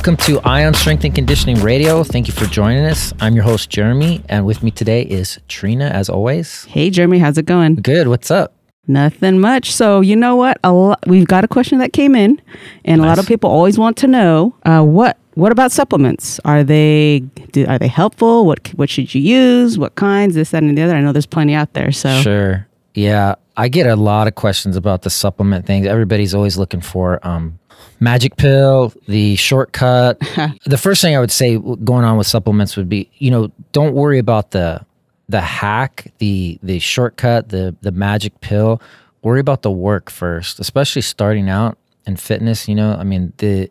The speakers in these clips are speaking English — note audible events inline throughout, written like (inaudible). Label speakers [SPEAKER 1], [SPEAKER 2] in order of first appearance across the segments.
[SPEAKER 1] Welcome to Ion Strength and Conditioning Radio. Thank you for joining us. I'm your host, Jeremy, and with me today is Trina, as always.
[SPEAKER 2] Hey, Jeremy, how's it going?
[SPEAKER 1] Good. What's up?
[SPEAKER 2] Nothing much. So, you know what? A lo- we've got a question that came in, and a lot of people always want to know uh, what what about supplements? Are they do, are they helpful? What what should you use? What kinds? This, that, and the other. I know there's plenty out there. So,
[SPEAKER 1] Sure. Yeah, I get a lot of questions about the supplement things. Everybody's always looking for um, magic pill, the shortcut. (laughs) the first thing I would say going on with supplements would be, you know, don't worry about the the hack, the the shortcut, the the magic pill. Worry about the work first, especially starting out in fitness. You know, I mean the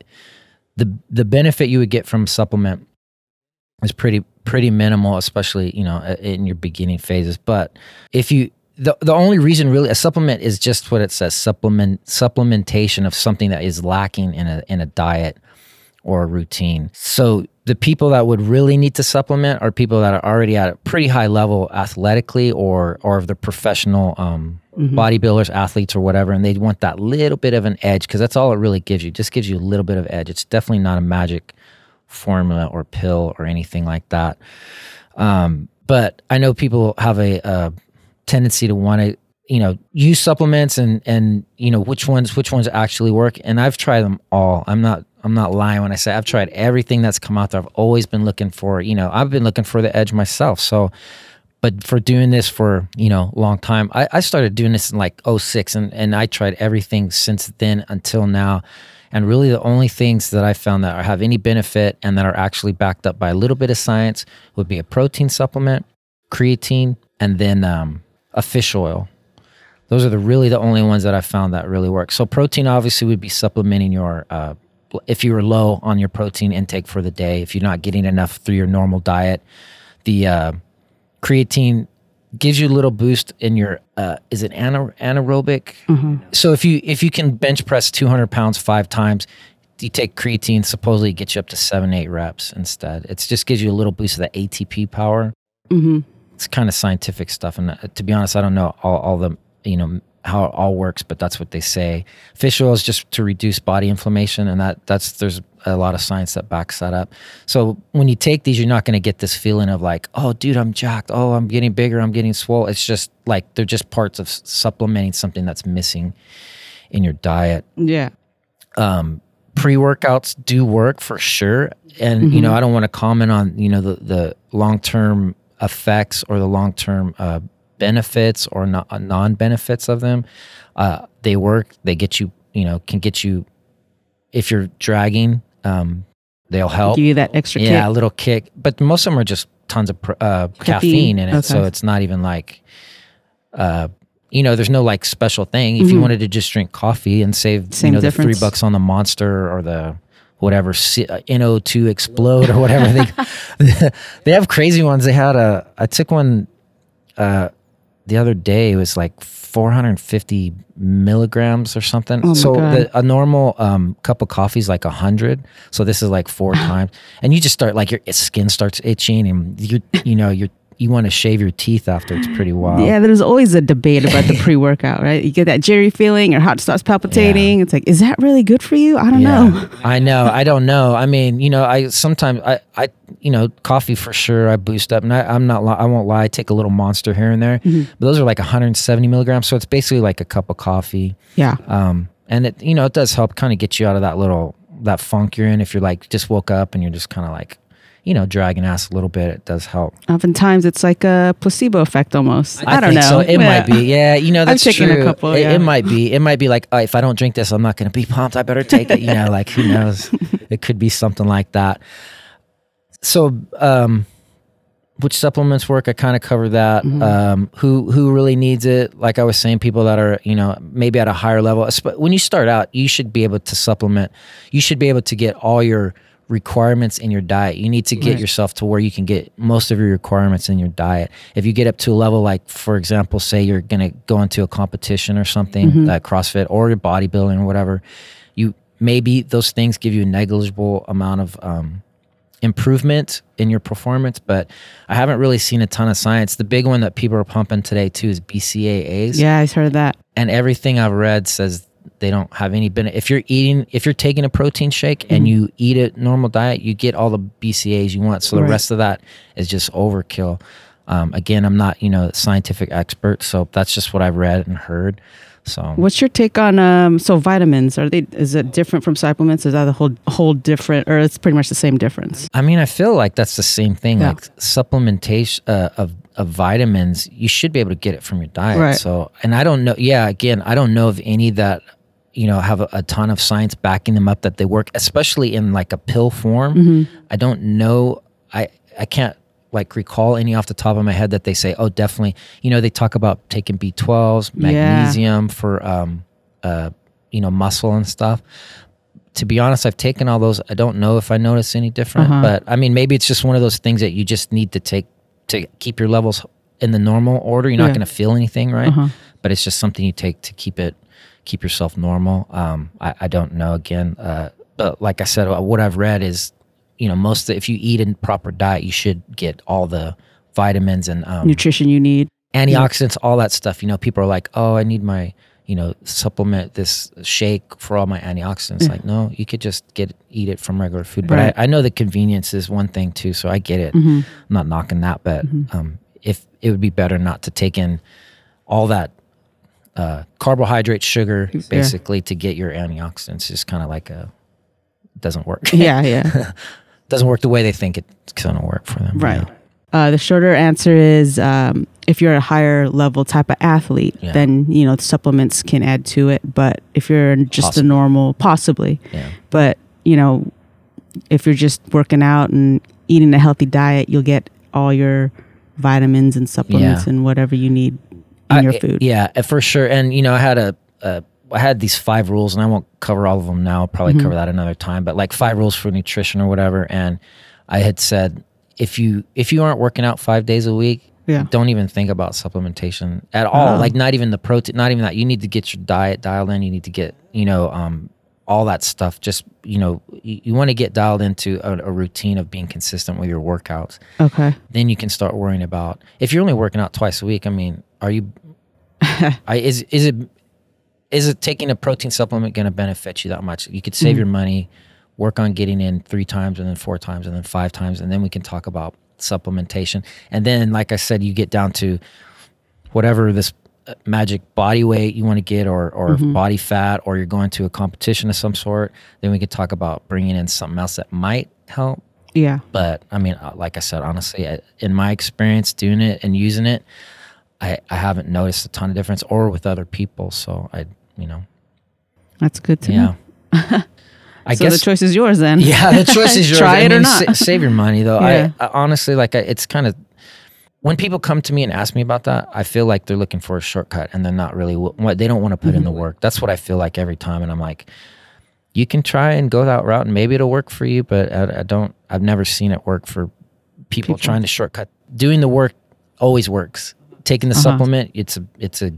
[SPEAKER 1] the the benefit you would get from supplement is pretty pretty minimal, especially you know in your beginning phases. But if you the the only reason really a supplement is just what it says supplement supplementation of something that is lacking in a in a diet or a routine. So the people that would really need to supplement are people that are already at a pretty high level athletically or or the professional um, bodybuilders, athletes, or whatever, and they want that little bit of an edge because that's all it really gives you. Just gives you a little bit of edge. It's definitely not a magic formula or pill or anything like that. Um, but I know people have a, a tendency to want to, you know, use supplements and and you know which ones which ones actually work. And I've tried them all. I'm not I'm not lying when I say I've tried everything that's come out there. I've always been looking for, you know, I've been looking for the edge myself. So, but for doing this for you know long time, I, I started doing this in like 06 and and I tried everything since then until now. And really, the only things that I found that have any benefit and that are actually backed up by a little bit of science would be a protein supplement, creatine, and then um, a fish oil. Those are the really the only ones that I found that really work. So protein obviously would be supplementing your uh, if you were low on your protein intake for the day, if you're not getting enough through your normal diet. The uh, creatine gives you a little boost in your uh, is it ana- anaerobic? So if you if you can bench press 200 pounds five times, you take creatine, supposedly it gets you up to seven eight reps instead. It just gives you a little boost of the ATP power
[SPEAKER 2] hmm
[SPEAKER 1] it's kind of scientific stuff and uh, to be honest i don't know all, all the you know how it all works but that's what they say. Fish oil is just to reduce body inflammation and that that's there's a lot of science that backs that up. So when you take these you're not going to get this feeling of like oh dude i'm jacked. Oh i'm getting bigger. I'm getting swole. It's just like they're just parts of supplementing something that's missing in your diet.
[SPEAKER 2] Yeah,
[SPEAKER 1] um, pre-workouts do work for sure and you know i don't want to comment on you know the, the long-term effects or the long-term uh, benefits or uh, non-benefits of them uh, they work they get you you know can get you if you're dragging um, they'll help
[SPEAKER 2] give you that extra
[SPEAKER 1] yeah, a little kick. But most of them are just tons of pr- uh, caffeine.
[SPEAKER 2] Caffeine,
[SPEAKER 1] in it, so it's not even like, uh, you know, there's no like special thing. If you wanted to just drink coffee and save,
[SPEAKER 2] Mm-hmm. Same
[SPEAKER 1] you know, the three bucks on the Monster or the whatever C- uh, NO2 explode or whatever they (laughs) (laughs) they have crazy ones. They had a I took one uh, the other day. It was like 450 milligrams or something.
[SPEAKER 2] Oh
[SPEAKER 1] so the, a normal um, cup of coffee is like 100. So this is like four (gasps) times, and you just start like your skin starts itching, and you you know you you want to shave your teeth after. It's pretty wild.
[SPEAKER 2] Yeah, there's always a debate about the pre-workout, right? You get that jerry feeling, your heart starts palpitating. It's like, is that really good for you? I don't know. (laughs)
[SPEAKER 1] I know. I don't know. I mean, you know, I sometimes I, I, you know, coffee for sure. I boost up, and I, I'm not. li- I won't lie. I take a little monster here and there,
[SPEAKER 2] Mm-hmm.
[SPEAKER 1] but those are like 170 milligrams. So it's basically like a cup of coffee.
[SPEAKER 2] Yeah.
[SPEAKER 1] Um, and it, you know, it does help kind of get you out of that little that funk you're in. If you're like just woke up and you're just kind of like, you know, dragging ass a little bit, it does help.
[SPEAKER 2] Oftentimes it's like a placebo effect almost. I, don't
[SPEAKER 1] think
[SPEAKER 2] know.
[SPEAKER 1] So (laughs) it
[SPEAKER 2] Yeah.
[SPEAKER 1] might be. Yeah, you know, that's (laughs)
[SPEAKER 2] a
[SPEAKER 1] true.
[SPEAKER 2] couple,
[SPEAKER 1] It-
[SPEAKER 2] yeah.
[SPEAKER 1] It, might be. It might be like, oh, if I don't drink this, I'm not going to be pumped. I better take it. You know, like who knows? (laughs) it could be something like that. So, um, which supplements work? I kind of covered that.
[SPEAKER 2] Mm-hmm.
[SPEAKER 1] Um, who who really needs it? Like I was saying, people that are you know maybe at a higher level. When you start out, you should be able to supplement. You should be able to get all your requirements in your diet. You need to get
[SPEAKER 2] Right.
[SPEAKER 1] yourself to where you can get most of your requirements in your diet. If you get up to a level like, for example, say you're going to go into a competition or something,
[SPEAKER 2] Mm-hmm.
[SPEAKER 1] uh, CrossFit or your bodybuilding or whatever, you maybe those things give you a negligible amount of um, improvement in your performance, but I haven't really seen a ton of science. The big one that people are pumping today too is BCAAs.
[SPEAKER 2] Yeah, I've heard that.
[SPEAKER 1] And everything I've read says they don't have any benefit. If you're eating, if you're taking a protein shake and you eat a normal diet, you get all the BCAAs you want. So the
[SPEAKER 2] Right.
[SPEAKER 1] rest of that is just overkill. Um, again, I'm not, you know, a scientific expert, so that's just what I've read and heard. So
[SPEAKER 2] What's your take on um so vitamins? Are they is it different from supplements? Is that a whole whole different or it's pretty much the same difference?
[SPEAKER 1] I mean, I feel like that's the same thing.
[SPEAKER 2] Yeah.
[SPEAKER 1] Like supplementation uh, of of vitamins, you should be able to get it from your diet.
[SPEAKER 2] Right.
[SPEAKER 1] So, and I don't know. Yeah, again, I don't know of any that you know have a, a ton of science backing them up that they work, especially in like a pill form.
[SPEAKER 2] Mm-hmm.
[SPEAKER 1] I don't know. I I can't like recall any off the top of my head that they say, oh, definitely. You know, they talk about taking B twelves,
[SPEAKER 2] Yeah.
[SPEAKER 1] magnesium for um uh you know muscle and stuff to be honest, I've taken all those. I don't know if I notice any different,
[SPEAKER 2] Uh-huh.
[SPEAKER 1] but I mean, maybe it's just one of those things that you just need to take to keep your levels in the normal order. You're not
[SPEAKER 2] Yeah.
[SPEAKER 1] going to feel anything, right?
[SPEAKER 2] Uh-huh.
[SPEAKER 1] But it's just something you take to keep it, keep yourself normal. Um, I, I don't know again, uh, but like I said, uh, what I've read is, you know, most if you eat a proper diet, you should get all the vitamins and um,
[SPEAKER 2] Nutrition you need.
[SPEAKER 1] antioxidants, all that stuff. You know, people are like, "Oh, I need my, you know, supplement this shake for all my antioxidants." Like, no, you could just get eat it from regular food. But
[SPEAKER 2] Right.
[SPEAKER 1] I, I know the convenience is one thing too, so I get it.
[SPEAKER 2] Mm-hmm.
[SPEAKER 1] I'm not knocking that, but um, if it would be better not to take in all that uh, carbohydrate, sugar,
[SPEAKER 2] Yeah.
[SPEAKER 1] basically to get your antioxidants, just kind of like a doesn't work.
[SPEAKER 2] Yeah, yeah. (laughs)
[SPEAKER 1] doesn't work the way they think it's gonna work for them.
[SPEAKER 2] Right.
[SPEAKER 1] Yeah.
[SPEAKER 2] Uh, the shorter answer is um, if you're a higher level type of athlete,
[SPEAKER 1] Yeah.
[SPEAKER 2] then you know supplements can add to it. But if you're just
[SPEAKER 1] Possibly.
[SPEAKER 2] a normal, possibly.
[SPEAKER 1] Yeah.
[SPEAKER 2] But you know, if you're just working out and eating a healthy diet, you'll get all your vitamins and supplements
[SPEAKER 1] Yeah.
[SPEAKER 2] and whatever you need in
[SPEAKER 1] I-
[SPEAKER 2] your food.
[SPEAKER 1] Yeah, uh, for sure. And you know, I had a, a I had these five rules, and I won't cover all of them now. I'll probably
[SPEAKER 2] Mm-hmm.
[SPEAKER 1] cover that another time. But like five rules for nutrition or whatever. And I had said if you if you aren't working out five days a week,
[SPEAKER 2] Yeah.
[SPEAKER 1] don't even think about supplementation at all. Like not even the protein, not even that. You need to get your diet dialed in. You need to get you know um, all that stuff. Just you know, you, you want to get dialed into a, a routine of being consistent with your workouts
[SPEAKER 2] Okay.
[SPEAKER 1] then you can start worrying about if you're only working out twice a week. I mean, are you? (laughs) I, is is it is it taking a protein supplement going to benefit you that much? You could save your money, work on getting in three times and then four times and then five times, and then we can talk about supplementation. And then, like I said, you get down to whatever this uh, magic body weight you want to get or or body fat or you're going to a competition of some sort then we could talk about bringing in something else that might help
[SPEAKER 2] Yeah.
[SPEAKER 1] but I mean, uh, like I said, honestly, in my experience doing it and using it, I, I haven't noticed a ton of difference or with other people. So I, you know,
[SPEAKER 2] That's good to
[SPEAKER 1] yeah.
[SPEAKER 2] know. (laughs)
[SPEAKER 1] I
[SPEAKER 2] so
[SPEAKER 1] guess,
[SPEAKER 2] the choice is yours then.
[SPEAKER 1] yeah, the (laughs) choice is yours.
[SPEAKER 2] Try
[SPEAKER 1] I
[SPEAKER 2] it or
[SPEAKER 1] mean,
[SPEAKER 2] not.
[SPEAKER 1] sa- save your money though.
[SPEAKER 2] Yeah.
[SPEAKER 1] I, I honestly, like, I, it's kind of, when people come to me and ask me about that, I feel like they're looking for a shortcut and they're not really what they don't want to put in the
[SPEAKER 2] Mm-hmm.
[SPEAKER 1] work. That's what I feel like every time. And I'm like, you can try and go that route and maybe it'll work for you, but I, I don't, I've never seen it work for people,
[SPEAKER 2] People.
[SPEAKER 1] trying to shortcut. Doing the work always works. Taking the
[SPEAKER 2] Uh-huh.
[SPEAKER 1] supplement, it's a, it's a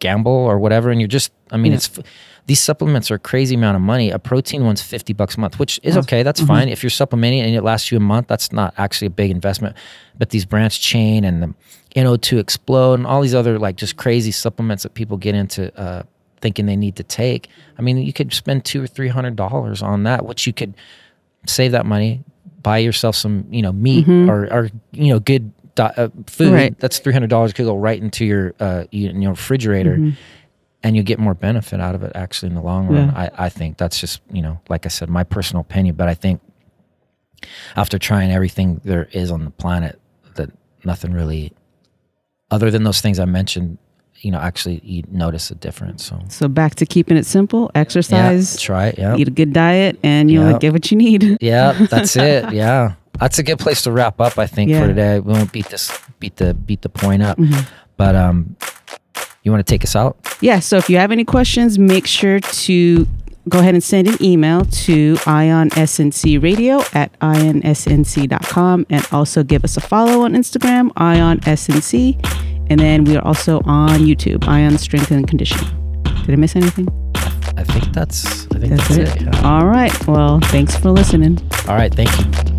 [SPEAKER 1] gamble or whatever. And you're just, I mean,
[SPEAKER 2] Yeah.
[SPEAKER 1] it's, these supplements are a crazy amount of money. A protein one's 50 bucks a month, which is okay. That's
[SPEAKER 2] Mm-hmm.
[SPEAKER 1] fine. If you're supplementing and it lasts you a month, that's not actually a big investment. But these branch chain and the NO2 explode and all these other like just crazy supplements that people get into uh, thinking they need to take. I mean, you could spend two or three hundred dollars on that, which you could save that money, buy yourself some, you know, meat or, or you know, good uh, food.
[SPEAKER 2] Right.
[SPEAKER 1] That's three hundred dollars could go right into your uh, you, in your refrigerator,
[SPEAKER 2] Mm-hmm.
[SPEAKER 1] and you get more benefit out of it actually in the long run.
[SPEAKER 2] Yeah.
[SPEAKER 1] I, I think that's just you know, like I said, my personal opinion, but I think after trying everything there is on the planet, that nothing really, other than those things I mentioned, you know, actually you notice a difference. So
[SPEAKER 2] So back to keeping it simple:
[SPEAKER 1] yeah,
[SPEAKER 2] exercise,
[SPEAKER 1] try it. Yeah.
[SPEAKER 2] eat a good diet, and you'll
[SPEAKER 1] Yeah.
[SPEAKER 2] get what you need.
[SPEAKER 1] Yeah, that's it. (laughs) Yeah, that's a good place to wrap up. I think
[SPEAKER 2] Yeah.
[SPEAKER 1] for today. We won't beat this, beat the, beat the point up.
[SPEAKER 2] Mm-hmm.
[SPEAKER 1] But um, you want to take us out?
[SPEAKER 2] Yeah. So if you have any questions, make sure to go ahead and send an email to ionsandcradio at ionsandc.com and also give us a follow on Instagram, ionsnc. And then we are also on YouTube, Ion Strength and Conditioning. Did I miss anything?
[SPEAKER 1] I think that's. I think
[SPEAKER 2] That's
[SPEAKER 1] that's,
[SPEAKER 2] it.
[SPEAKER 1] it.
[SPEAKER 2] All right. Well, thanks for listening.
[SPEAKER 1] All right. Thank you.